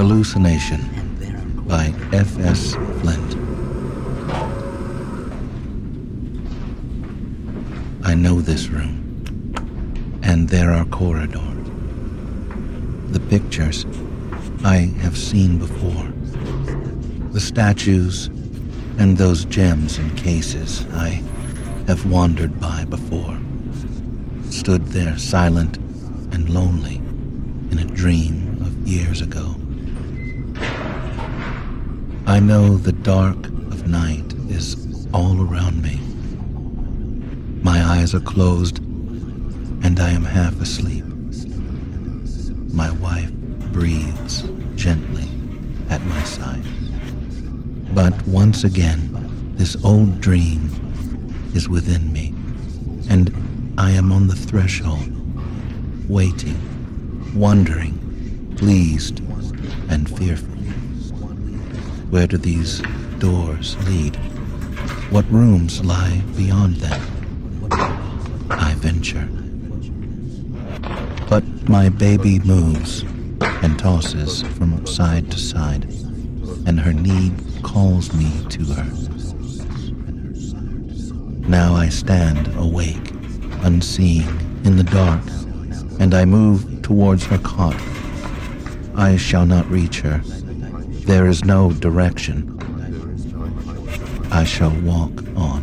Hallucination by F.S. Flint. I know this room, and there are corridors. The pictures I have seen before. The statues and those gems in cases I have wandered by before. Stood there silent and lonely in a dream of years ago. I know the dark of night is all around me. My eyes are closed and I am half asleep. My wife breathes gently at my side. But once again, this old dream is within me, and I am on the threshold, waiting, wondering, pleased, and fearful. Where do these doors lead? What rooms lie beyond them? I venture. But my baby moves and tosses from side to side, and her need calls me to her. Now I stand awake, unseeing, in the dark, and I move towards her cot. I shall not reach her. There is no direction. I shall walk on.